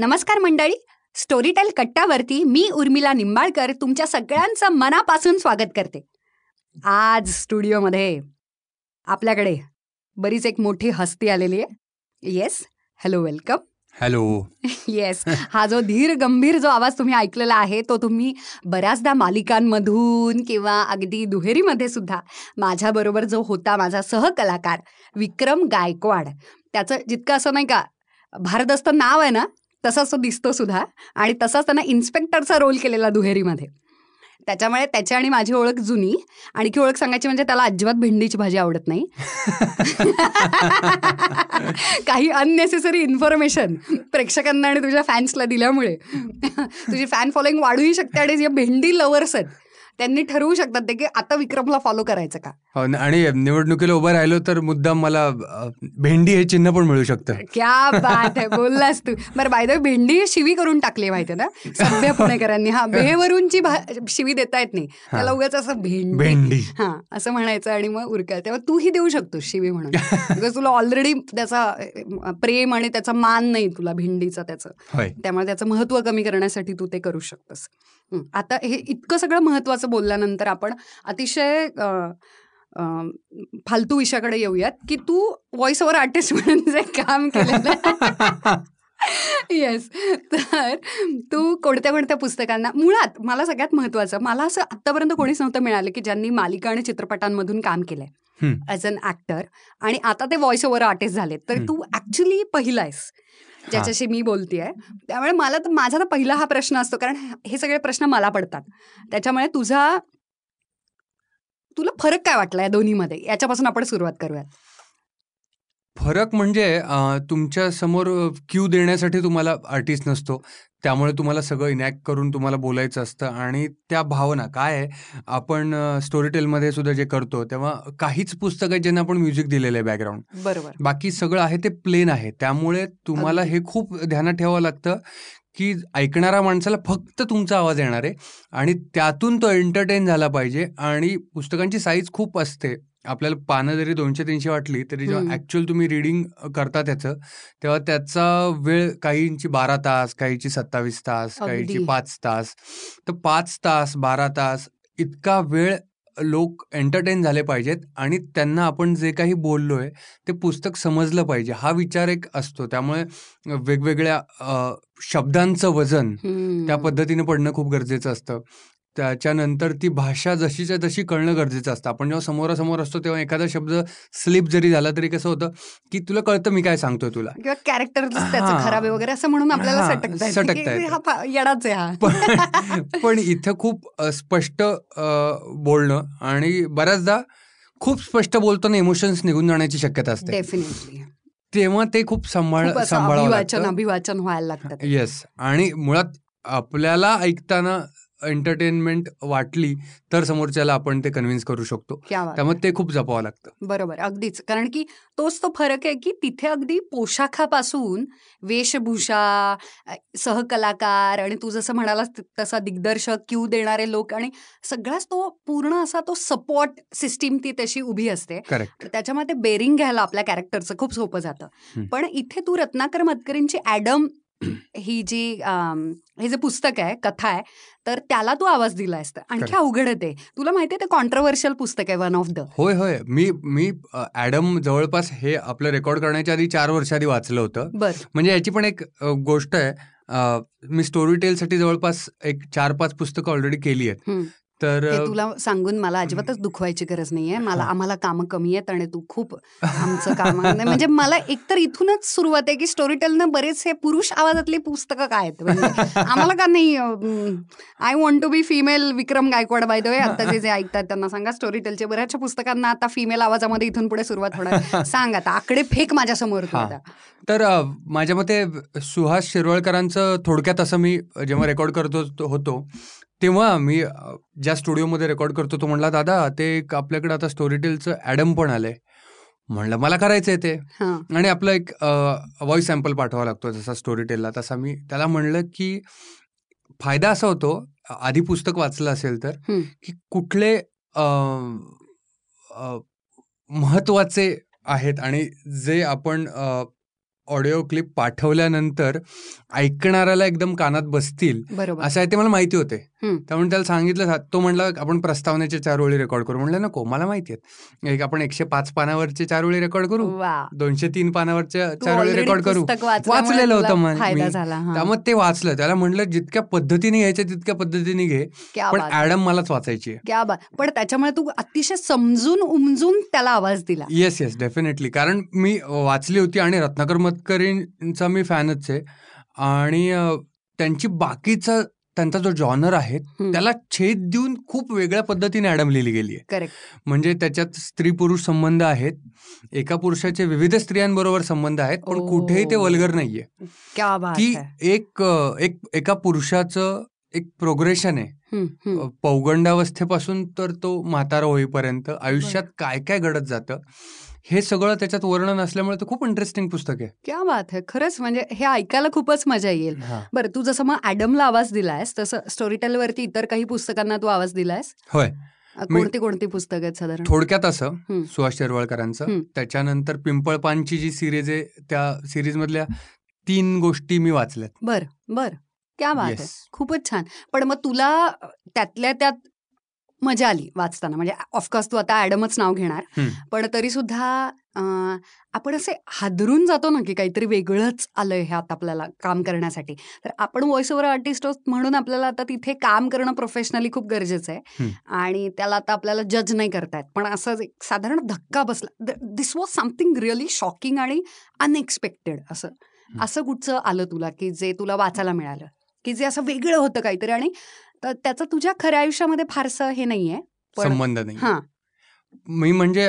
नमस्कार मंडळी. स्टोरीटेल कट्टावरती मी उर्मिला निंबाळकर तुमच्या सगळ्यांचं मनापासून स्वागत करते. आज स्टुडिओमध्ये आपल्याकडे बरीच एक मोठी हस्ती आलेली आहे. Yes hello welcome hello yes हा जो धीर गंभीर जो आवाज तुम्ही ऐकलेला आहे तो तुम्ही बऱ्याचदा मालिकांमधून किंवा अगदी दुहेरीमध्ये सुद्धा माझ्याबरोबर जो होता माझा सहकलाकार विक्रम गायकवाड त्याचं जितकं असं नाही का भारदस्त नाव आहे ना तसाच तो दिसतो सुद्धा. आणि तसाच त्यांना इन्स्पेक्टरचा रोल केलेला दुहेरीमध्ये. त्याच्यामुळे त्याची आणि माझी ओळख जुनी. आणखी ओळख सांगायची म्हणजे त्याला अजिबात भेंडीची भाजी आवडत नाही. काही अननेसेसरी इन्फॉर्मेशन प्रेक्षकांना आणि तुझ्या फॅन्सला दिल्यामुळे. तुझी फॅन फॉलोईंग वाढूही शकते आणि जे भेंडी लवर्स आहेत त्यांनी ठरवू शकतात ते की आता विक्रमला फॉलो करायचं का? हो आणि निवडणुकीला उभं राहिलो तर मुद्दाम मला भेंडी हे चिन्ह पण मिळू शकतं. क्या बात आहे बोललास तू. बरं बाय द शिवी शिवी करून टाकली माहिती ना? सभ्य पुणेकरांनी. हा बेवरूनची शिवी देता येत नाही त्याला उगाच असं भेंडी. भेंडी. हा असं म्हणायचं आणि मग उरकाय तेव्हा तूही देऊ शकतोस शिवी म्हणून. तुला ऑलरेडी त्याचा प्रेम आणि त्याचा मान नाही तुला भेंडीचा त्याचं. त्यामुळे त्याचं महत्त्व कमी करण्यासाठी तू ते करू शकतोस. आता हे इतकं सगळं महत्त्वाचं बोलल्यानंतर आपण अतिशय फालतू विषयाकडे येऊयात की तू व्हॉइस ओव्हर आर्टिस्ट म्हणून जे काम केलेलं येस तर तू कोणत्या कोणत्या पुस्तकांना मुळात मला सगळ्यात महत्त्वाचं मला असं आत्तापर्यंत कोणीच नव्हतं मिळालं की ज्यांनी मालिका आणि चित्रपटांमधून काम केलंय. ॲज अन ॲक्टर आणि आता ते व्हॉइस ओव्हर आर्टिस्ट झालेत. तर. तू ॲक्च्युली पहिला आहेस ज्याच्याशी मी बोलतेय. त्यामुळे मला तर माझा तर पहिला हा प्रश्न असतो कारण हे सगळे प्रश्न मला पडतात. त्याच्यामुळे तुझा तुला फरक काय वाटला या दोन्हीमध्ये? याच्यापासून आपण सुरुवात करूयात. फरक म्हणजे तुमच्यासमोर क्यू देण्यासाठी तुम्हाला आर्टिस्ट नसतो. त्यामुळे तुम्हाला सगळं इनॅक्ट करून तुम्हाला बोलायचं असतं. आणि त्या भावना काय आहे? आपण स्टोरी टेलमध्ये सुद्धा जे करतो तेव्हा काहीच पुस्तकं आहेत ज्यांना आपण म्युझिक दिलेलं आहे बॅकग्राऊंड बरोबर. बाकी सगळं आहे ते प्लेन आहे. त्यामुळे तुम्हाला. हे खूप ध्यानात ठेवावं लागतं की ऐकणाऱ्या माणसाला फक्त तुमचा आवाज येणार आहे आणि त्यातून तो एंटरटेन झाला पाहिजे आणि पुस्तकांची साईज खूप असते. आपल्याला पानं जरी दोनशे तीनशे वाटली तरी. जेव्हा ॲक्च्युअल तुम्ही रिडिंग करता त्याचं तेव्हा त्याचा वेळ काहींची बारा तास काहीची सत्तावीस तास काहीची. पाच तास तर पाच तास बारा तास इतका वेळ लोक एंटरटेन झाले पाहिजेत आणि त्यांना आपण जे काही बोललोय ते पुस्तक समजलं पाहिजे हा विचार एक असतो त्यामुळे वेगवेगळ्या शब्दांचं वजन. त्या पद्धतीने पडणं खूप गरजेचं असतं त्याच्यानंतर ती भाषा जशीच्या तशी कळणं गरजेचं असतं. आपण जेव्हा समोरासमोर असतो तेव्हा एखादा शब्द स्लिप जरी झाला तरी कसं होतं की तुला कळतं मी काय सांगतोय तुला. किंवा कॅरेक्टर. खराब आहे वगैरे असं म्हणून आपल्याला सटकता पण इथं खूप स्पष्ट बोलणं आणि बऱ्याचदा खूप स्पष्ट बोलताना इमोशन्स निघून जाण्याची शक्यता असते. डेफिनेटली तेव्हा ते खूप सांभाळ लागतं. अभिवाचन व्हायला लागतं येस आणि मुळात आपल्याला ऐकताना एंटरटेनमेंट वाटली तर समोरच्याला आपण ते कन्व्हिन्स करू शकतो. त्यामुळे ते खूप जपावं लागतं. बरोबर अगदीच. कारण की तोच तो फरक आहे की तिथे अगदी पोशाखापासून वेशभूषा सहकलाकार आणि तू जसं म्हणालास तसा दिग्दर्शक क्यू देणारे लोक आणि सगळाच तो पूर्ण असा तो सपोर्ट सिस्टीम ती तशी उभी असते. त्याच्यामध्ये बेरिंग घ्यायला आपल्या कॅरेक्टरचं खूप सोपं जातं. पण इथे तू रत्नाकर मतकरींची ॲडम ही जी हे जे पुस्तक आहे कथा आहे तर त्याला तू आवाज दिलायस तर. आणखी. अवघड आहे ते. तुला माहिती आहे ते कॉन्ट्रोवर्शियल पुस्तक आहे वन ऑफ द होय होय. मी मी अ, ॲडम जवळपास हे आपलं रेकॉर्ड करण्याच्या आधी चार वर्षाआधी वाचलं होतं. बर. म्हणजे याची पण एक गोष्ट आहे मी स्टोरी टेलसाठी जवळपास एक चार पाच पुस्तकं ऑलरेडी केली आहेत. तर हे तुला सांगून मला अजिबातच दुखवायची गरज नाहीये. मला हा. आम्हाला कामं कमी आहेत आणि तू खूप आमचं काम म्हणजे मला एकतर इथूनच सुरुवात आहे की स्टोरी टेलनं बरेचसे पुरुष आवाजातली पुस्तकं काय आहेत? म्हणजे आम्हाला का नाही I want to be female Vikram Gaikwad by the way आता जे जे ऐकतात त्यांना सांगा स्टोरी टेलच्या बऱ्याचशा पुस्तकांना आता फिमेल आवाजामध्ये इथून पुढे सुरुवात होणार सांग आता आकडे फेक माझ्यासमोर तू हा. आता. तर माझ्या मते सुहास शिरवळकरांचं थोडक्यात असं मी जेव्हा रेकॉर्ड करतो होतो तेव्हा मी ज्या स्टुडिओमध्ये रेकॉर्ड करतो तो म्हणला दादा ते एक आपल्याकडे आता स्टोरी टेलचं ॲडम पण आलंय. म्हणलं मला करायचंय ते. आणि आपलं एक व्हॉइस सॅम्पल पाठवावा लागतो जसा स्टोरी टेलला तसा मी त्याला म्हणलं की फायदा असा होतो आधी पुस्तक वाचलं असेल तर. की कुठले महत्त्वाचे आहेत आणि जे आपण ऑडिओ क्लिप पाठवल्यानंतर ऐकणाऱ्याला एकदम कानात बसतील असं आहे ते मला माहिती होते. त्यामुळे त्याला सांगितलं तो म्हणला आपण प्रस्तावनेचे चार ओळी रेकॉर्ड करू. म्हणलं नको मला माहिती आहेत. एक आपण एकशे पाच पानावरचे चार ओळी रेकॉर्ड करू दोनशे तीन पानावरच्या चार ओळी रेकॉर्ड करू. वाचलेलं होतं मग. त्यामुळे ते वाचलं. त्याला म्हणलं जितक्या पद्धतीने घ्यायचं तितक्या पद्धतीने घे. पण ऍडम मलाच वाचायची आहे. पण त्याच्यामुळे तू अतिशय समजून उमजून त्याला आवाज दिला. येस येस डेफिनेटली कारण मी वाचली होती आणि रत्नाकर मतकरींचा मी फॅनच आहे. आणि त्यांची बाकीचा त्यांचा जो जॉनर आहे. त्याला छेद देऊन खूप वेगळ्या पद्धतीने ॲडम लिहिली गेली आहे म्हणजे त्याच्यात स्त्री पुरुष संबंध आहेत एका पुरुषाचे विविध स्त्रियांबरोबर संबंध आहेत पण. कुठेही ते वल्गर नाहीये क्या बात ती है एक एक एका पुरुषाचं एक प्रोग्रेशन आहे. पौगंडावस्थेपासून तर तो म्हातारा होईपर्यंत आयुष्यात काय काय घडत जातं हे सगळं त्याच्यात वर्णन असल्यामुळे ते खूप इंटरेस्टिंग पुस्तक आहे. क्या बात है. खरंच म्हणजे हे ऐकायला खूपच मजा येईल. बरं तू जसं मग ऍडमला आवाज दिलायस तसं स्टोरी वरती इतर काही पुस्तकांना तू आवाज दिलायस? होय. कोणती कोणती पुस्तकं आहेत साधारण? थोडक्यात असं. सुहास शिरवाळकरांचं. त्याच्यानंतर पिंपळपानची जी सिरीज आहे त्या सिरीज मधल्या तीन गोष्टी मी वाचल्यात. बर बर. क्या बात आहे खूपच छान. पण मग तुला त्यातल्या त्यात मजा आली वाचताना. म्हणजे ऑफकोर्स तू आता ऍडमच नाव घेणार. पण तरी सुद्धा आपण असे हादरून जातो ना की काहीतरी वेगळंच आलंय ह्यात आपल्याला काम करण्यासाठी. तर आपण व्हॉइस ओव्हर आर्टिस्ट आहोत म्हणून आपल्याला आता तिथे काम करणं प्रोफेशनली खूप गरजेचं आहे. आणि त्याला आता आपल्याला जज नाही करतायत. पण असं एक साधारण धक्का बसला. This was something really shocking आणि अनएक्सपेक्टेड असं. असं कुठचं आलं तुला की जे तुला वाचायला मिळालं? की जे असं वेगळं होतं काहीतरी आणि त- त्याचं तुझ्या खऱ्या आयुष्यामध्ये फारसं हे नाहीये संबंध नाही हा. मी म्हणजे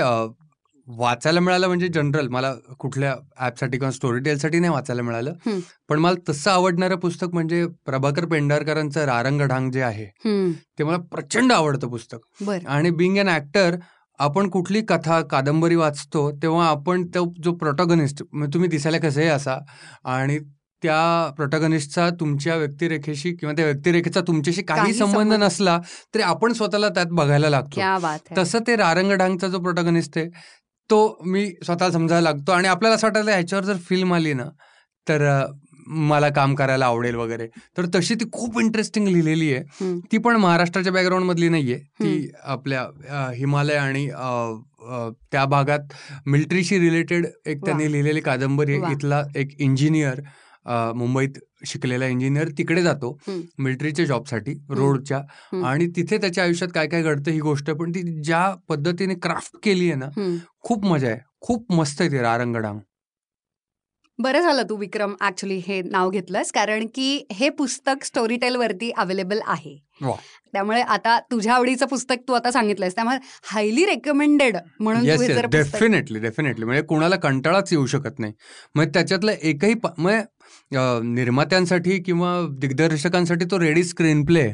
वाचायला मिळालं म्हणजे जनरल मला कुठल्या ऍपसाठी किंवा स्टोरी टेलसाठी नाही वाचायला मिळालं. पण मला तसं आवडणारं पुस्तक म्हणजे प्रभाकर पेंढारकरांचं रारंग ढांग जे आहे ते मला प्रचंड आवडतं पुस्तक. बर. आणि बिंग अन ऍक्टर आपण कुठली कथा कादंबरी वाचतो तेव्हा आपण तो जो प्रोटॉगनिस्ट तुम्ही दिसायला कसे असा आणि त्या प्रोटॉगनिस्टचा तुमच्या व्यक्तिरेखेशी किंवा त्या व्यक्तिरेखेचा तुमच्याशी काही संबंध नसला तरी आपण स्वतःला त्यात बघायला लागतो. तसं ते रारंग डांगचा जो प्रोटॉगनिस्ट आहे तो मी स्वतः समजायला लागतो. आणि आपल्याला असं वाटायला ह्याच्यावर जर फिल्म आली ना तर मला काम करायला आवडेल वगैरे. तर तशी ती खूप इंटरेस्टिंग लिहिलेली आहे. ती पण महाराष्ट्राच्या बॅकग्राऊंड मधली नाहीये. ती आपल्या हिमालय आणि त्या भागात मिलिटरीशी रिलेटेड एक. त्यांनी लिहिलेली कादंबरी इथला एक इंजिनियर मुंबईत शिकलेला इंजिनियर तिकडे जातो. मिलिटरीच्या जॉबसाठी रोडच्या. आणि तिथे त्याच्या आयुष्यात काय काय घडतं ही गोष्ट. पण ती ज्या पद्धतीने क्राफ्ट केली आहे ना. खूप मजा आहे खूप मस्त आहे ती रारंगडांग बरं झालं तू विक्रम ऍक्च्युली हे नाव घेतलंस कारण की हे पुस्तक स्टोरी टेल वरती अवेलेबल आहे. त्यामुळे आता तुझ्या आवडीचं पुस्तक तू आता सांगितलंयस त्यामुळे हायली रेकमेंडेड म्हणून डेफिनेटली डेफिनेटली म्हणजे कोणाला कंटाळाच येऊ शकत नाही मग त्याच्यातलं एकही निर्मात्यांसाठी किंवा दिग्दर्शकांसाठी तो रेडी स्क्रीन प्ले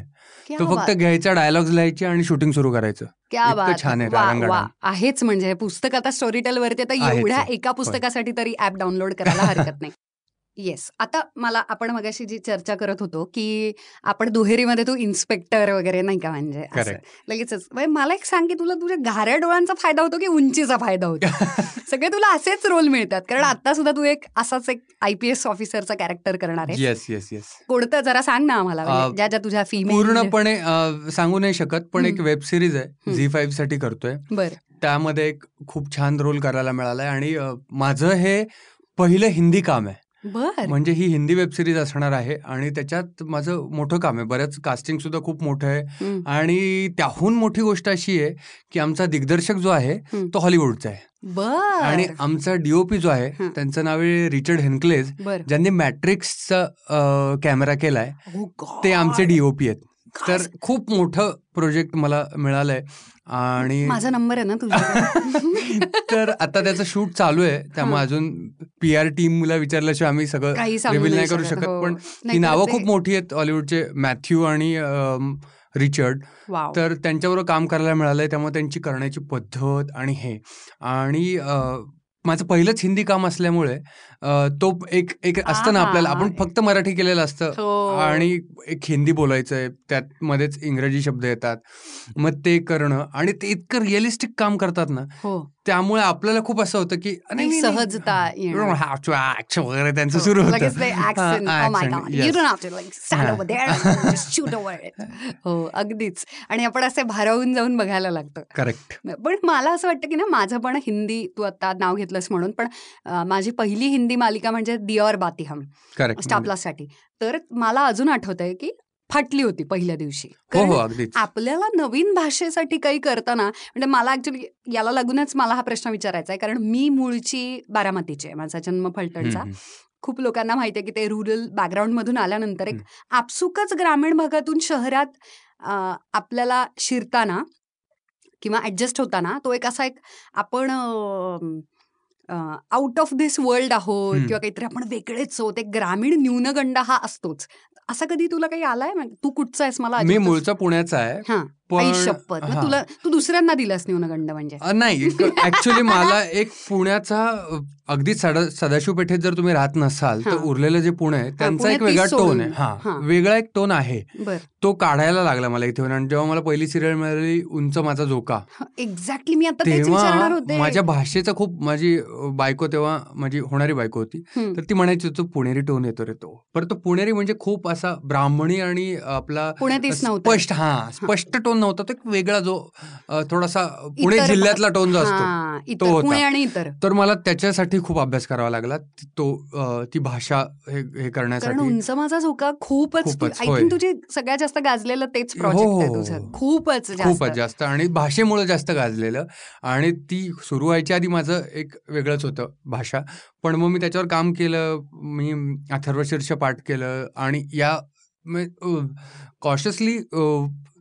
तो फक्त घ्यायचा डायलॉग्स लिहायचे आणि शूटिंग सुरू करायचं. छान आहे. आहेच म्हणजे पुस्तक आता स्टोरी टेल वरती आता एवढ्या. एका पुस्तकासाठी तरी ऍप डाउनलोड करायला हरकत नाही. येस. आता मला आपण मगाशी जी चर्चा करत होतो की आपण दुहेरीमध्ये तू इन्स्पेक्टर वगैरे नाही का म्हणजे असं. लगेचच. म्हणजे मला एक सांग की तुला तुझ्या घाऱ्या डोळ्यांचा फायदा होतो की उंचीचा फायदा होतो? सगळे तुला असेच रोल मिळतात. कारण आता सुद्धा तू एक असाच एक आयपीएस ऑफिसरचा कॅरेक्टर करणार आहे येस येस येस. कोणतं जरा सांग ना आम्हाला म्हणजे ज्या ज्या तुझ्या फिमेल पूर्णपणे सांगू नाही शकत पण एक. वेब सिरीज आहे. झी फाईव्हसाठी करतोय. बर. त्यामध्ये एक खूप छान रोल करायला मिळालाय आणि माझं हे पहिलं हिंदी काम आहे. बर म्हणजे ही हिंदी वेब सिरीज असणार आहे आणि त्याच्यात माझं मोठं काम आहे बरंच कास्टिंग सुद्धा खूप मोठं आहे. आणि त्याहून मोठी गोष्ट अशी आहे की आमचा दिग्दर्शक जो आहे. तो हॉलिवूडचा आहे बर आणि आमचा डीओपी जो आहे. त्यांचं नाव आहे रिचर्ड हेन्क्लेज ज्यांनी मॅट्रिक्सचा कॅमेरा केलाय Oh. ते आमचे डीओपी आहेत तर. खूप मोठं प्रोजेक्ट मला मिळालंय. आणि माझा नंबर आहे ना तुझ्या तर आता त्याचं शूट चालू आहे. त्यामुळे हं. अजून पी आर टीमला विचारल्याशिवाय आम्ही सगळं रिव्हील नाही करू शकत, हो. पण ती नावं खूप मोठी आहेत हॉलिवूडचे मॅथ्यू आणि रिचर्ड. तर त्यांच्याबरोबर काम करायला मिळालंय. त्यामुळे त्यांची करण्याची पद्धत आणि हे. आणि माझं पहिलंच हिंदी काम असल्यामुळे तो एक एक असतं ना आपल्याला. आपण आहा. फक्त मराठी केलेलं असतं. हो. आणि एक हिंदी बोलायचंय. त्यात मध्येच इंग्रजी शब्द येतात. मग ते करणं आणि ते इतकं रिअलिस्टिक काम करतात ना हो. त्यामुळे आपल्याला खूप असं होतं की "अरे, ती नाही, नाही, सहजता you येणार. don't have to act" वगैरे त्यांचं हो, सुरू हा, oh हा. अगदीच. आणि आपण असे भारावून जाऊन बघायला लागतो. करेक्ट पण मला असं वाटतं की ना माझं पण हिंदी तू आता नाव घेतलंस म्हणून पण माझी पहिली हिंदी मालिका म्हणजे दियोर बाती हम स्टार प्लससाठी तर मला अजून आठवतंय की फाटली होती पहिल्या दिवशी. हो हो आपल्याला नवीन भाषेसाठी काही करताना म्हणजे मला ऍक्च्युली याला लागूनच मला हा प्रश्न विचारायचा आहे. कारण मी मूळची बारामतीची आहे. माझा जन्म फलटणचा. खूप लोकांना माहिती आहे की ते रुरल बॅकग्राऊंडमधून आल्यानंतर एक आपसुकच ग्रामीण भागातून शहरात आपल्याला शिरताना किंवा ऍडजस्ट होताना तो एक असा एक आपण आउट ऑफ दिस वर्ल्ड आहोत. किंवा काहीतरी आपण वेगळेच आहोत. एक ग्रामीण न्यूनगंड हा असतोच. असा कधी तुला काही आलाय? म्हणजे तू कुठचा आहेस? मला मी मूळचा पुण्याचा आहे. हा. शपथ. तुला तू दुसऱ्यांना दिलास न्यूनगंड म्हणजे. नाही ऍक्च्युली मला एक पुण्याचा अगदी सदा सदाशिव पेठेत जर तुम्ही राहत नसाल तर. उरलेलं जे पुणे आहे त्यांचा एक वेगळा टोन. आहे. हा. वेगळा एक टोन आहे. तो काढायला लागला मला इथे. आणि जेव्हा मला पहिली सिरियल मिळाली उंच माझा झोका. एक्झॅक्टली मी आता तेव्हा माझ्या भाषेचा खूप माझी बायको तेव्हा माझी होणारी बायको होती. तर ती म्हणायची तो पुणेरी टोन येतो रे तो. पण तो पुणेरी म्हणजे खूप असा ब्राह्मणी आणि आपला स्पष्ट हा. स्पष्ट टोन नव्हता तो एक वेगळा जो थोडासा पुणे जिल्ह्यातला टोन जो असतो तो होता. पुणे आणि इतर. तर मला त्याच्यासाठी खूप अभ्यास करावा लागला. तो ती भाषा हे कारण करण्यासाठी. उंच माझा झोका खूपच आय तुझी सगळ्यात जास्त गाजलेलं तेच हो, प्रोजेक्ट आहे हो, हो. खूपच खूपच जास्त. आणि भाषेमुळे जास्त गाजलेलं. आणि ती सुरू व्हायच्या आधी माझं एक वेगळंच होतं भाषा. पण मग मी त्याच्यावर काम केलं मी अथर्व शीर्ष पाठ केलं. आणि या कॉशियसली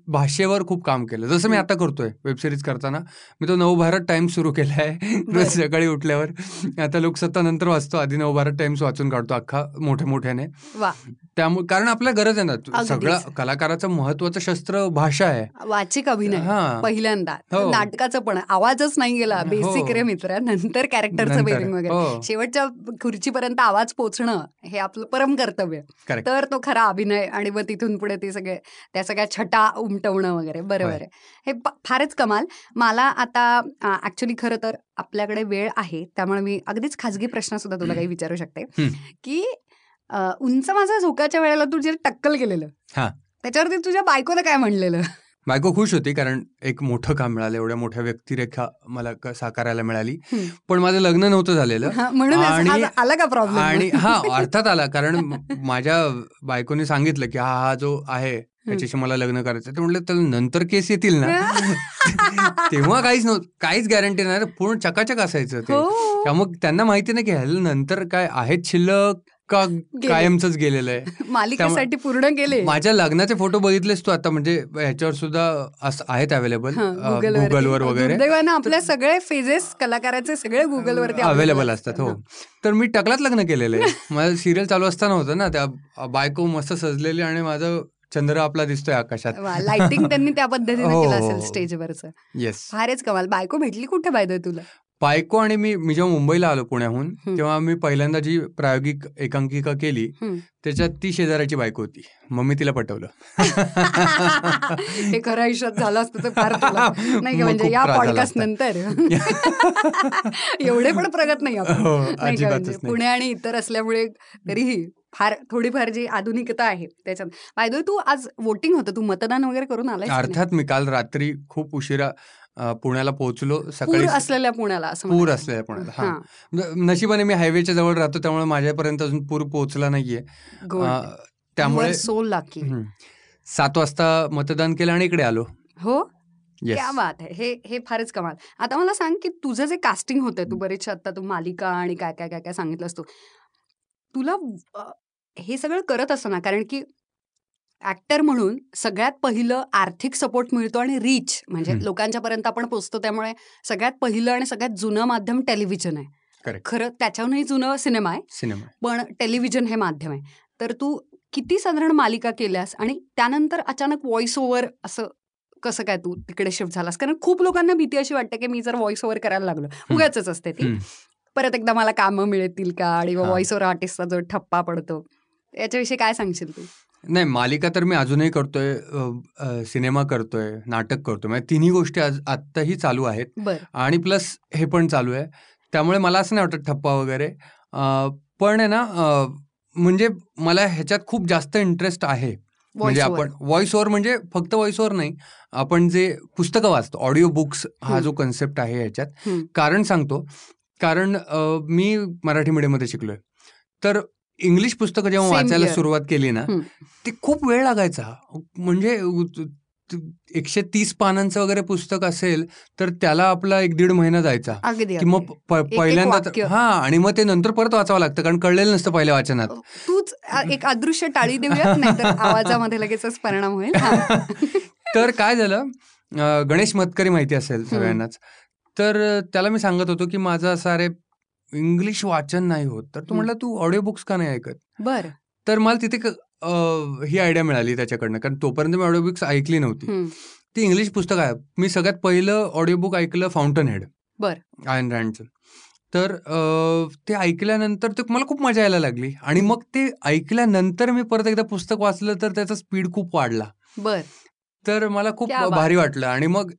भाषेवर खूप काम केलं जसं मी. आता करतोय वेबसिरीज करताना मी तो नवभारत टाइम्स सुरू केला आहे. रोज सकाळी उठल्यावर आता लोकसत्ता नंतर वाचतो आधी नवभारत टाइम्स वाचून काढतो अख्खा मोठ्या मोठ्याने त्यामुळे कारण आपल्याला गरज आहे ना. सगळं कलाकाराचं महत्वाचं शस्त्र भाषा आहे वाचिक अभिनय हा. पहिल्यांदा हो. नाटकाचं पण आवाजच नाही गेला हो. बेसिक रे मित्र नंतर कॅरेक्टरचं. बेरिंग वगैरे हो. शेवटच्या खुर्चीपर्यंत आवाज पोचणं हे आपलं परम कर्तव्य. तर तो खरा अभिनय आणि मग तिथून पुढे ती सगळे त्या सगळ्या छटा उमटवणं वगैरे बरोबर. आहे हे फारच कमाल मला आता ऍक्च्युली खरं तर आपल्याकडे वेळ आहे त्यामुळे मी अगदीच खाजगी प्रश्न सुद्धा तुला काही विचारू शकते. की उंच माझा झोकाच्या वेळेला तू जे टक्कल केलेलं. त्याच्यावरती तुझ्या बायकोनं काय म्हणलेलं बायको खुश होती कारण एक मोठं काम मिळालं एवढ्या मोठ्या व्यक्तिरेखा मला साकारायला मिळाली. पण माझं लग्न नव्हतं झालेलं म्हणून आणि- आला का प्रॉब्लेम आणि हा अर्थात आला कारण माझ्या बायकोने सांगितलं की हा हा जो आहे त्याच्याशी मला लग्न करायचं ते म्हटलं तर नंतर केस येतील ना? तेव्हा काहीच नव्हतं काहीच गॅरंटी नाही. पूर्ण चकाचक असायचं ते. हो. त्यामुळे त्यांना माहिती नाही की ह्याला नंतर काय आहेत शिल्लक का कायमच गेलेलं आहे? मालिकेसाठी पूर्ण केले माझ्या लग्नाचे फोटो बघितलेस तू आता? म्हणजे ह्याच्यावर सुद्धा असं आहेत अवेलेबल गुगलवर वगैरे. आपल्या सगळे फेजेस कलाकाराचे सगळे गुगलवरती अवेलेबल असतात हो. तर मी टकलात लग्न केलेलं आहे. माझं सिरियल चालू असताना होतं ना त्या बायको मस्त सजलेली आणि माझं चंद्र आपला दिसतोय आकाशात लाइटिंग त्यांनी त्या पद्धतीने हो, केलं हो, असेल हो. स्टेजवरचं येस फारच कमाल बायको भेटली कुठे पाहिजे तुला बायको आणि मी मी जेव्हा मुंबईला आलो पुण्याहून हं. तेव्हा मी पहिल्यांदा जी प्रायोगिक एकांकिका केली हं. त्याच्यात ती शेजाऱ्याची बायको होती मग मी तिला पटवलं हे खरं आयुष्यात झालं असतं तर फार नाही म्हणजे या पॉडकास्ट. नंतर एवढे पण प्रगत नाही आपण हो, म्हणजे नाही. पुणे आणि इतर असल्यामुळे तरीही फार थोडीफार जी आधुनिकता आहे त्याच्यात. बाय तू आज वोटिंग होतं. तू मतदान वगैरे करून आलाय अर्थात मी काल रात्री खूप उशिरा पुण्याला पोहोचलो. सकाळी असलेल्या पुण्याला असं पूर. असलेल्या पुण्याला हा. नशिबाने मी हायवेच्या जवळ राहतो त्यामुळे माझ्यापर्यंत अजून पूर पोहोचला नाहीये. त्यामुळे सो लाकी. सात वाजता मतदान केलं आणि इकडे आलो. हो? क्या बात आहे हे हे फारच कमाल. आता मला सांग की तुझं जे कास्टिंग होतं तू बरेचसे आता तू मालिका आणि काय काय काय काय सांगितलंस तू. तुला अ, हे सगळं करत असताना कारण की ऍक्टर म्हणून सगळ्यात पहिलं आर्थिक सपोर्ट मिळतो आणि रीच म्हणजे हम्म. लोकांच्या पर्यंत आपण पोहोचतो त्यामुळे सगळ्यात पहिलं आणि सगळ्यात जुनं माध्यम टेलिव्हिजन आहे. खरं त्याच्याहूनही जुनं सिनेमा आहे सिनेमा पण टेलिव्हिजन हे माध्यम आहे तर तू किती साधारण मालिका केल्यास आणि त्यानंतर अचानक व्हॉइस ओव्हर असं कसं काय तू तिकडे शिफ्ट झालास कारण खूप लोकांना भीती अशी वाटते की मी जर व्हॉइस ओव्हर करायला लागलो उगाच असते ती. परत एकदा मला कामं मिळतील का? आणि. व्हॉइस ओव्हर आर्टिस्टचा जो ठप्पा पडतो याच्याविषयी काय सांगशील तू? नाही मालिका तर मी अजूनही करतोय सिनेमा करतोय नाटक करतोय. म्हणजे तिन्ही गोष्टी आज आत्ताही चालू आहेत. आणि प्लस हे पण चालू आहे. त्यामुळे मला असं नाही वाटत ठप्पा वगैरे. पण आहे ना म्हणजे मला ह्याच्यात खूप जास्त इंटरेस्ट आहे. म्हणजे. आपण व्हॉइस ओव्हर म्हणजे फक्त व्हॉइस ओव्हर नाही. आपण जे पुस्तकं वाचतो ऑडिओ बुक्स हा. जो कन्सेप्ट आहे ह्याच्यात. कारण सांगतो कारण मी मराठी मीडियममध्ये शिकलोय तर इंग्लिश पुस्तकं जेव्हा वाचायला. सुरुवात केली ना. ते खूप वेळ लागायचा म्हणजे एकशे तीस पानांचं वगैरे पुस्तक असेल तर त्याला आपला एक दीड महिना जायचा की मग पहिल्यांदा. हा आणि मग ते नंतर परत वाचावं लागतं कारण कळलेलं नसतं पहिल्या वाचनात तूच एक अदृश्य टाळी देऊयात आवाजामध्ये लगेचच परिणाम होईल. तर काय झालं गणेश मतकरी माहिती असेल सगळ्यांनाच तर त्याला मी सांगत होतो की माझं असं अरे इंग्लिश वाचन नाही होत. तर तो. म्हटलं तू ऑडिओ बुक्स का नाही ऐकत? बर. तर मला तिथे ही आयडिया मिळाली त्याच्याकडनं कारण तोपर्यंत मी ऑडिओ बुक्स ऐकली नव्हती. ती इंग्लिश पुस्तक आहे. मी सगळ्यात पहिलं ऑडिओ बुक ऐकलं फाउंटन हेड बर. आयन रँडचं तर ते ऐकल्यानंतर ते मला खूप मजा यायला लागली. आणि मग ते ऐकल्यानंतर मी परत एकदा पुस्तक वाचलं तर त्याचा स्पीड खूप वाढला. बर. तर मला खूप भारी. वाटलं. आणि मग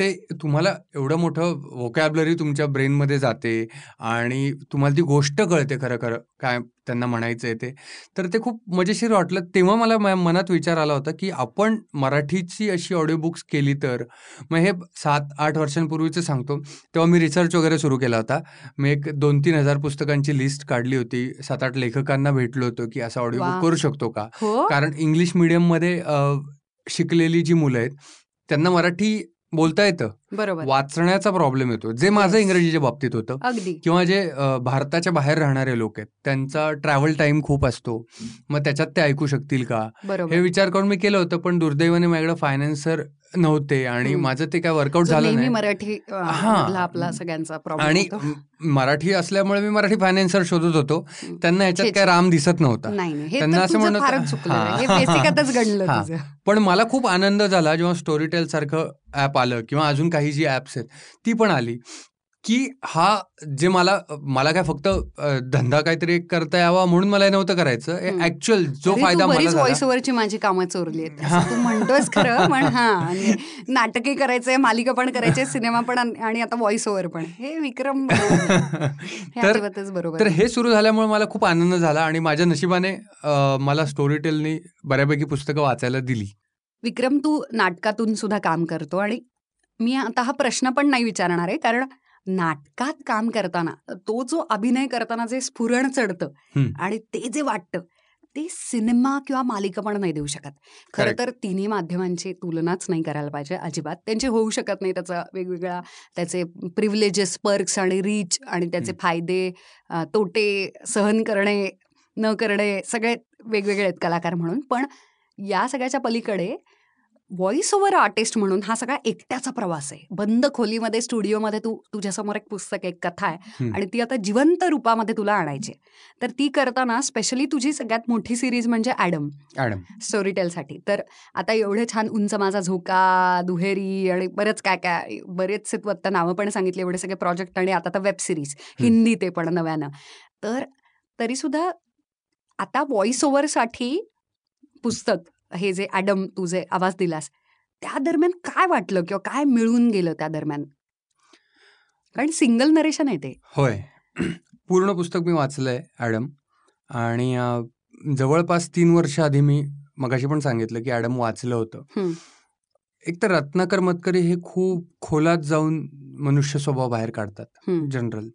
ते तुम्हाला एवढं मोठं व्होकॅबलरी तुमच्या ब्रेनमध्ये जाते आणि तुम्हाला ती गोष्ट कळते खरं खरं काय त्यांना म्हणायचं आहे ते. तर ते खूप मजेशीर वाटलं. तेव्हा मला मनात विचार आला होता की आपण मराठीची अशी ऑडिओ बुक्स केली तर मग हे सात आठ वर्षांपूर्वीचं सांगतो. तेव्हा मी रिसर्च वगैरे सुरू केला होता. मी एक दोन तीन हजार पुस्तकांची लिस्ट काढली होती. सात आठ लेखकांना भेटलो होतो की असं ऑडिओ. बुक करू शकतो का? हो. कारण इंग्लिश मिडियममध्ये शिकलेली जी मुलं आहेत त्यांना मराठी बोलता येतं. बरोबर. वाचण्याचा प्रॉब्लेम येतो. जे माझं. इंग्रजीच्या बाबतीत होतं अगदी. किंवा जे भारताच्या बाहेर राहणारे लोक आहेत त्यांचा ट्रॅव्हल टाइम खूप असतो. मग त्याच्यात ते ऐकू शकतील का? हे विचार करून मी केलं होतं पण दुर्दैवाने माझ्याकडे फायनान्सर नव्हते आणि. माझं ते काय वर्कआउट झालं नाही. मराठी हा. आपला सगळ्यांचा प्रॉब्लेम आणि मराठी असल्यामुळे मी मराठी फायनान्सर शोधत होतो. त्यांना ह्याच्यात छे, काय. राम दिसत नव्हता. त्यांना असं म्हणत- पण मला खूप आनंद झाला जेव्हा स्टोरीटेल सारखं ॲप आलं किंवा अजून काही जी ॲप्स आहेत ती पण आली. की हा जे मला मला काय फक्त धंदा काहीतरी करता यावा म्हणून मला हे नव्हतं करायचं. ऍक्च्युअल जो फायदा व्हॉइस ओव्हरची माझी कामं चोरली आहेत. तू म्हणतोयस खरं पण हा नाटके करायचंय मालिका पण करायचे सिनेमा पण आणि आता व्हॉइस ओव्हर पण. हे विक्रम बरोबर तर. हे सुरू झाल्यामुळे मला खूप आनंद झाला आणि माझ्या नशिबाने मला स्टोरीटेलनी बऱ्यापैकी पुस्तकं वाचायला दिली. विक्रम तू नाटकातून सुद्धा काम करतो आणि मी आता हा प्रश्न पण नाही विचारणार आहे कारण नाटकात काम करताना तो जो अभिनय करताना जे स्फुरण चढतं. आणि ते जे वाटतं ते सिनेमा किंवा मालिका पण नाही देऊ शकत खरं. तर तिन्ही माध्यमांची तुलनाच नाही करायला पाहिजे अजिबात त्यांची होऊ शकत नाही त्याचा वेगवेगळ्या त्याचे प्रिव्हिलेजेस पर्क्स आणि रीच आणि त्याचे. फायदे तोटे सहन करणे न करणे सगळे वेगवेगळे आहेत कलाकार म्हणून पण या सगळ्याच्या पलीकडे व्हॉइस ओव्हर आर्टिस्ट म्हणून हा सगळा एकट्याचा प्रवास आहे. बंद खोलीमध्ये स्टुडिओमध्ये तू तुझ्यासमोर एक पुस्तक एक कथा आहे. आणि ती आता जिवंत रूपामध्ये तुला आणायची. तर ती करताना स्पेशली तुझी सगळ्यात मोठी सिरीज म्हणजे ॲडम स्टोरी टेलसाठी तर आता एवढे छान उंच माझा झोका दुहेरी आणि बरेच काय काय बरेचसे तू आत्ता नावं पण सांगितली एवढे सगळे प्रोजेक्ट आणि आता तर वेब सिरीज हिंदी ते पण नव्यानं. तर तरीसुद्धा आता व्हॉइस ओव्हरसाठी पुस्तक हे जे ॲडम तू जे आवाज दिलास त्या दरम्यान काय वाटलं किंवा काय मिळून गेलं त्या दरम्यान? कारण सिंगल नरेशन आहे ते. होय. पूर्ण पुस्तक मी वाचलंय ॲडम. आणि जवळपास तीन वर्ष आधी मी मगाशी पण सांगितलं की ॲडम वाचलं होतं. एक तर रत्नाकर मतकरी हे खूप खोलात जाऊन मनुष्य स्वभाव बाहेर काढतात. जनरल.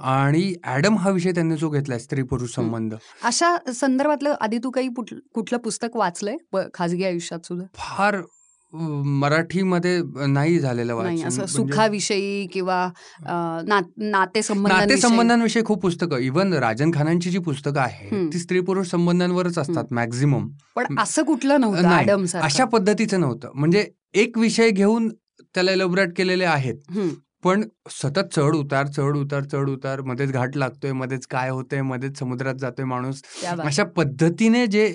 आणि ॲडम हा विषय त्यांनी जो घेतलाय स्त्री पुरुष संबंध. अशा संदर्भातलं आधी तू काही कुठलं पुस्तक वाचलंय? खाजगी आयुष्यात सुद्धा? फार मराठीमध्ये नाही झालेलं वाचन. असं म्हणजे- सुखाविषयी किंवा अं, ना- नातेसंबंधांविषयी? नातेसंबंधांविषयी खूप पुस्तकं. इव्हन राजन खानांची जी पुस्तकं हम्म. ती स्त्री पुरुष संबंधांवरच असतात मॅक्झिमम. पण असं कुठलं नव्हतं अशा पद्धतीचं नव्हतं. म्हणजे एक विषय घेऊन त्याला एलोबरेट केलेले आहेत. पण सतत चढ उतार चढ उतार चढ उतार मध्येच घाट लागतोय मध्येच काय होतंय मध्येच समुद्रात जातोय माणूस अशा पद्धतीने जे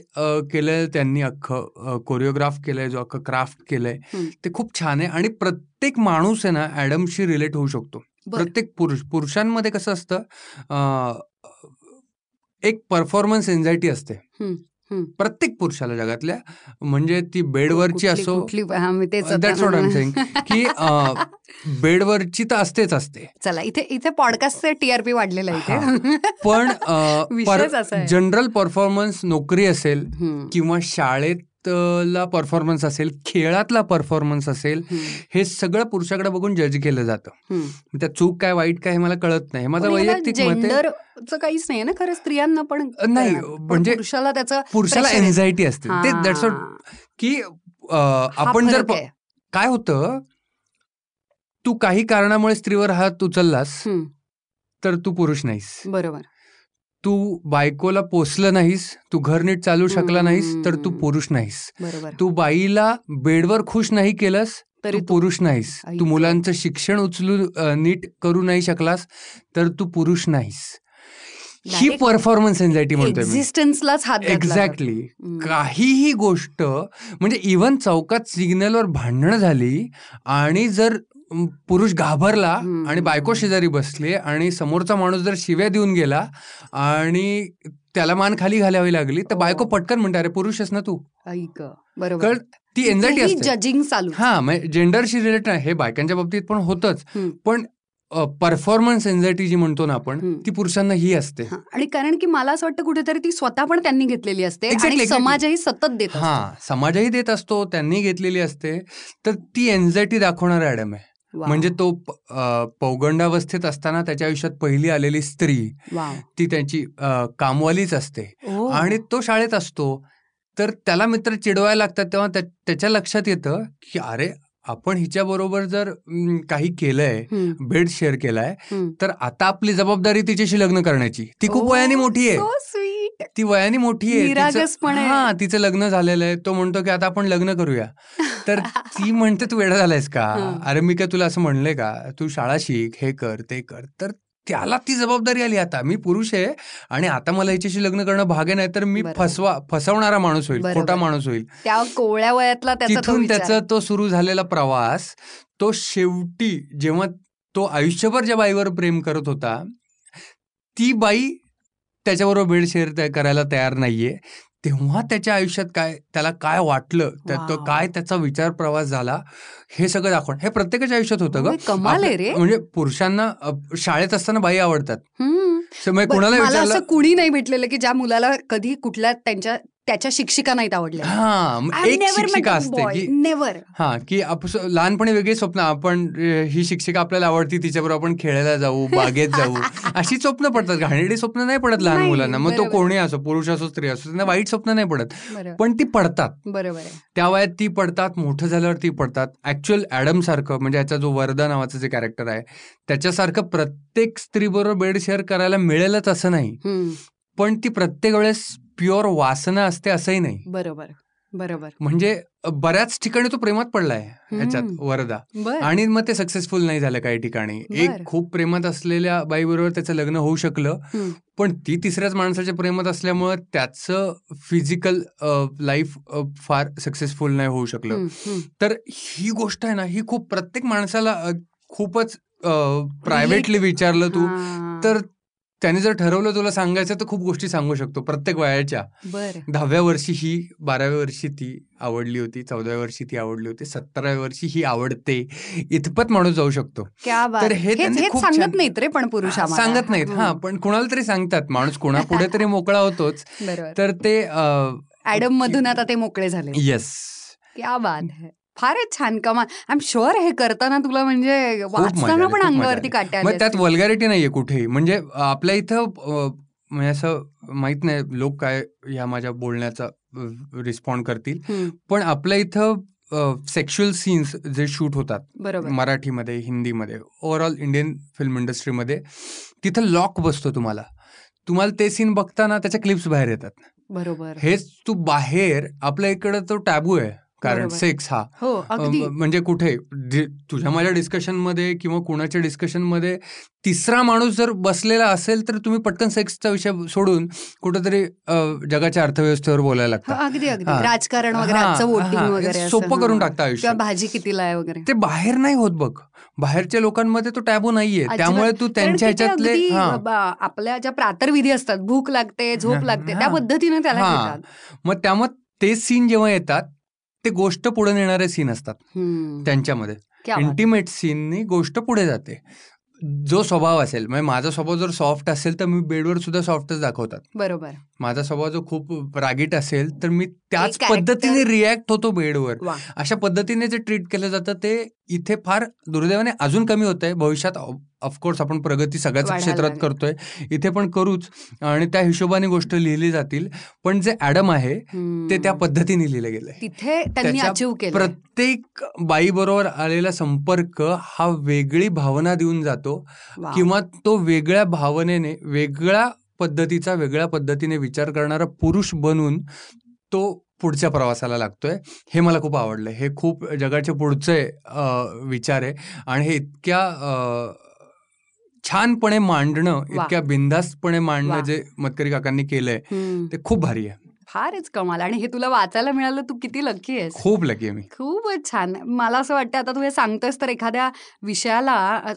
केलंय त्यांनी अख्खं कोरिओग्राफ केलंय जो अख्खं क्राफ्ट केलंय. ते खूप छान आहे आणि प्रत्येक माणूस आहे ना ॲडमशी रिलेट होऊ शकतो. प्रत्येक पुरुष पुरुषांमध्ये कसं असतं एक परफॉर्मन्स एन्झायटी असते. प्रत्येक पुरुषाला जगातल्या म्हणजे ती बेडवरची असो हा, एम सेइंग की बेडवरची तर असतेच असते. चला इथे इथे पॉडकास्टचे टीआरपी वाढलेलं आहे पण असा. जनरल परफॉर्मन्स नोकरी असेल किंवा शाळेत ला परफॉर्मन्स असेल खेळातला परफॉर्मन्स असेल हे सगळं पुरुषाला बघून जज केलं जातं. त्या चूक काय वाईट काय हे मला कळत नाही. माझं वैयक्तिक मत काहीच नाही ना खरं स्त्रियांना पण नाही, म्हणजे पुरुषाला त्याचं पुरुषाला. एन्झायटी असते. ते दॅट्स. की आपण जर. काय होतं? तू काही कारणामुळे स्त्रीवर हात उचललास तर तू पुरुष नाहीस. बरोबर. तू बायकोला पोचलं नाहीस तू घर नीट चालू शकला नाहीस तर तू. पुरुष नाहीस तू बाईला बेडवर खुश नाही केलंस तरी तू पुरुष नाहीस तू. मुलांचं शिक्षण उचलू नीट करू नाही शकलास तर तू पुरुष नाहीस ही परफॉर्मन्स एन्झायटी म्हणतोय मी एक्झिस्टन्सलाच. एक्झॅक्टली. काहीही गोष्ट म्हणजे इवन चौकात सिग्नलवर भांडणं झाली आणि जर पुरुष घाबरला. आणि बायको शेजारी बसले आणि समोरचा माणूस जर शिव्या देऊन गेला आणि त्याला मान खाली घालावी लागली तर हो. बायको पटकन म्हणते अरे पुरुषच ना तू ऐक बरोबर ती एन्झायटी असते जजिंग चालू हा जेंडरशी रिलेटेड आहे हे बायकांच्या बाबतीत पण होतच. पण परफॉर्मन्स एन्झायटी जी म्हणतो ना आपण. ती पुरुषांना ही असते आणि कारण की मला असं वाटतं कुठेतरी ती स्वतः पण त्यांनी घेतलेली असते आणि. समाजही सतत देत. हा समाजही देत असतो त्यांनी घेतलेली असते तर ती एन्झायटी दाखवणारा ॲडम आहे म्हणजे तो पौगंडावस्थेत असताना त्याच्या आयुष्यात पहिली आलेली स्त्री. ती त्यांची कामवालीच असते. आणि तो शाळेत असतो. तर त्याला मित्र चिडवायला लागतात तेव्हा त्या- त्याच्या लक्षात येतं की अरे आपण हिच्या बरोबर जर काही केलंय बेड शेअर केलाय. तर आता आपली जबाबदारी तिच्याशी लग्न करण्याची. ती खूप वयाने मोठी आहे. ती वयाने मोठी आहे. हा तिचं लग्न झालेलं आहे तो म्हणतो की आता आपण लग्न करूया तर ती म्हणते तू वेळा झालायस का. अरे मी काय तुला असं म्हणलंय का तू शाळा शिक हे कर ते कर तर त्याला ती जबाबदारी आली आता मी पुरुष आहे आणि आता मला हिच्याशी लग्न करणं भाग आहे नाही तर मी. फसवा फसवणारा माणूस होईल. खोटा माणूस होईल त्या कोवळ्या वयातला त्याचा तो तिथून. त्याचा तो सुरू झालेला प्रवास तो शेवटी जेव्हा तो आयुष्यभर ज्या बाईवर प्रेम करत होता ती बाई त्याच्याबरोबर बेड शेअर करायला तयार नाहीये. तेव्हा त्याच्या आयुष्यात काय त्याला काय वाटलं त्या- तो वाव. काय त्याचा विचार प्रवास झाला हे सगळं दाखवण हे प्रत्येकाच्या आयुष्यात होतं ग. म्हणजे पुरुषांना शाळेत असताना बाई आवडतात. कोणाला असं कुणी नाही भेटलेलं की ज्या मुलाला कधी कुठल्या त्यांच्या त्याच्या शिक्षिका नाहीत आवडल्या. हा एक शिक्षिका असते की नेव्हर हा की लहानपणी वेगळी स्वप्न आपण ही शिक्षिका आपल्याला आवडती तिच्याबरोबर आपण खेळायला जाऊ बागेत जाऊ अशी स्वप्न पडतात. घाणेरडी स्वप्न नाही पडत लहान मुलांना. मग तो. कोणी असो पुरुष असो स्त्री असो त्यांना वाईट स्वप्न नाही पडत. पण ती पडतात. बरोबर त्या वयात ती पडतात मोठं झाल्यावर ती पडतात. ऍक्च्युअल ऍडम सारखं म्हणजे याचा जो वरदा नावाचं जे कॅरेक्टर आहे त्याच्यासारखं प्रत्येक स्त्रीबरोबर बेड शेअर करायला मिळेलच असं नाही. पण ती प्रत्येक वेळेस प्युअर वासना असते असंही नाही बरोबर बरोबर म्हणजे बऱ्याच ठिकाणी तो प्रेमात पडलाय ह्याच्यात. वरदा आणि मग ते सक्सेसफुल नाही झालं काही ठिकाणी. एक खूप प्रेमात असलेल्या बाईबरोबर त्याचं लग्न होऊ शकलं. पण ती तिसऱ्याच माणसाच्या प्रेमात असल्यामुळं त्याचं फिजिकल लाईफ फार सक्सेसफुल नाही होऊ शकलं. तर ही गोष्ट आहे ना ही खूप प्रत्येक माणसाला खूपच प्रायव्हेटली विचारलं तू तर त्याने जर ठरवलं तुला सांगायचं तर खूप गोष्टी सांगू शकतो प्रत्येक वयाच्या. बर. दहाव्या वर्षी ही बाराव्या वर्षी ती आवडली होती चौदाव्या वर्षी ती आवडली होती सतराव्या वर्षी ही आवडते इथपत माणूस जाऊ शकतो. क्या बात तर हे हेच त्यांनी हेच खूप सांगत नाहीत रे पण पुरुष आम्हाला. सांगत नाहीत. हा. हम्म, पण कुणाला तरी सांगतात माणूस कोणापुढे तरी मोकळा होतोच. बरोबर. तर ते ऍडम मधून आता ते मोकळे झाले. येस क्या बात है फारच छान. कमाल. आय एम शुअर हे करताना तुला म्हणजे वाचताना पण अंगावरती काट्या मग त्यात. वल्गॅरिटी नाहीये कुठेही. म्हणजे आपल्या इथं म्हणजे असं माहीत नाही लोक काय ह्या माझ्या बोलण्याचा रिस्पॉन्ड करतील. पण आपल्या इथं सेक्शुअल सीन्स जे शूट होतात मराठीमध्ये हिंदीमध्ये ओव्हरऑल इंडियन फिल्म इंडस्ट्रीमध्ये तिथं लॉक बसतो तुम्हाला. तुम्हाला ते सीन बघताना त्याच्या क्लिप्स बाहेर येतात. बरोबर. हेच तू बाहेर आपल्या इकडे तो टॅबू आहे. कारण. सेक्स हा हो अगदी म्हणजे कुठे तुझ्या माझ्या डिस्कशनमध्ये किंवा कुणाच्या डिस्कशनमध्ये तिसरा माणूस जर बसलेला असेल तर तुम्ही पटकन सेक्सचा विषय सोडून कुठेतरी जगाच्या अर्थव्यवस्थेवर बोलायला हो, लागता अगदी अगदी हा. राजकारण वगैरे हा, हा. सोपं करून हा. टाकता आयुष्य किंवा भाजी कितीला आहे वगैरे ते बाहेर नाही होत बघ बाहेरच्या लोकांमध्ये तो टॅबू नाहीये. त्यामुळे तू त्यांच्या ह्याच्यातले अगदी हा आपल्या ज्या प्रातर्विधी असतात भूक लागते झोप हा, लागते हा. त्या पद्धतीने त्याला हा. मग त्यामुळे ते सीन जेव्हा येतात ते गोष्ट पुढे नेणारे सीन असतात. त्यांच्यामध्ये. इंटिमेट सीननी गोष्ट पुढे जाते. जो स्वभाव असेल म्हणजे माझा स्वभाव जर सॉफ्ट असेल तर मी बेडवर सुद्धा सॉफ्टच दाखवतात. बरोबर. माझा स्वभाव जो खूप रागीट असेल तर मी त्याच पद्धतीने रिॲक्ट होतो बेडवर. अशा पद्धतीने जे ट्रीट केलं जातं ते इथे फार दुर्दैवाने अजून कमी होत आहे भविष्यात ऑफकोर्स आपण प्रगती सगळ्याच क्षेत्रात. करतोय. इथे पण करूच आणि त्या हिशोबाने गोष्ट लिहिली जातील. पण जे ॲडम आहे. ते त्या पद्धतीने लिहिलं गेलंय. तिथे त्यांनी त्याच्या अचीव केलं प्रत्येक बाईबरोबर आलेला संपर्क हा वेगळी भावना देऊन जातो किंवा तो वेगळ्या भावनेने वेगळ्या पद्धतीचा वेगळ्या पद्धतीने विचार करणारा पुरुष बनून तो पुढच्या प्रवासाला लागतोय. हे मला खूप आवडलं. हे खूप जगाचे पुढचे विचार आहे. आणि हे इतक्या छानपणे मांडणं इतक्या बिंदास्तपणे. मांडणं जे मतकरी काकांनी केलंय ते खूप भारी आहे. फारच कमाल. आणि हे तुला वाचायला मिळालं तू किती लकी आहेस. खूप लकी आहे मी. खूपच छान. मला असं वाटतं आता तू हे सांगतोस तर एखाद्या विषयाला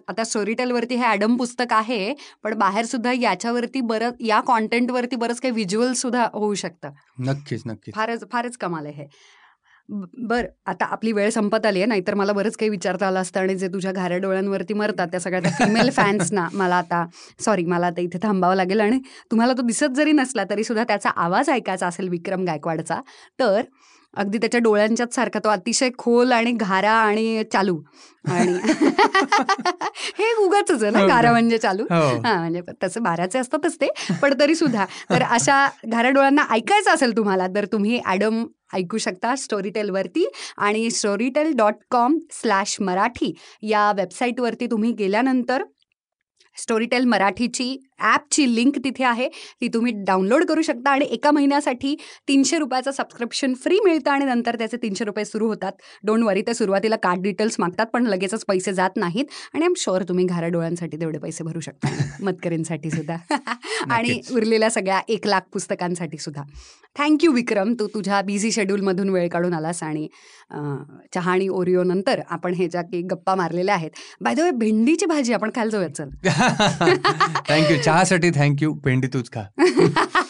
आता स्टोरीटेल वरती हे ॲडम पुस्तक आहे पण बाहेर सुद्धा याच्यावरती बरं या कॉन्टेंट वरती बरंच काही व्हिज्युअल सुद्धा होऊ शकतं. नक्कीच नक्कीच. फारच फारच कमाल आहे बर आता आपली वेळ संपत आली आहे नाहीतर मला बरंच काही विचारता आलं असतं आणि जे तुझ्या घाऱ्या डोळ्यांवरती मरतात त्या सगळ्या फिमेल फॅन्सना मला आता सॉरी मला आता इथे थांबावं लागेल आणि तुम्हाला तो दिसत जरी नसला तरी सुद्धा त्याचा आवाज ऐकायचा असेल विक्रम गायकवाडचा तर अगदी त्याच्या डोळ्यांच्याच सारखा तो अतिशय खोल आणि घारा आणि चालू आणि हे उगाच आहे ना हो? घारा म्हणजे चालू. हो. हा म्हणजे तसं बाराचे असतातच ते पण तरी सुद्धा. तर अशा घाऱ्या डोळ्यांना ऐकायचं असेल तुम्हाला तर तुम्ही ॲडम ऐकू शकता स्टोरीटेलवरती आणि Storytel dot com slash Marathi या वेबसाईटवरती तुम्ही गेल्यानंतर स्टोरीटेल मराठीची ॲपची लिंक तिथे आहे. ती तुम्ही डाउनलोड करू शकता आणि एका महिन्यासाठी तीनशे रुपयाचं सबस्क्रिप्शन फ्री मिळतं आणि नंतर त्याचे तीनशे रुपये सुरू होतात. डोंट वरी ते सुरुवातीला कार्ड डिटेल्स मागतात पण लगेचच पैसे जात नाहीत. आणि आम शुअर तुम्ही घाऱ्या डोळ्यांसाठी तेवढे पैसे भरू शकता. मतकरींसाठी सुद्धा. आणि. उरलेल्या सगळ्या एक लाख पुस्तकांसाठी सुद्धा. थँक्यू विक्रम. तू तुझ्या बिझी शेड्यूलमधून वेळ काढून आलास आणि चहा आणि ओरिओ नंतर आपण हे ज्या काही गप्पा मारलेल्या आहेत. बाय द वे भेंडीची भाजी आपण खायला जाऊया चल. थँक्यू चहासाठी थँक्यू पेंडी तूच खा.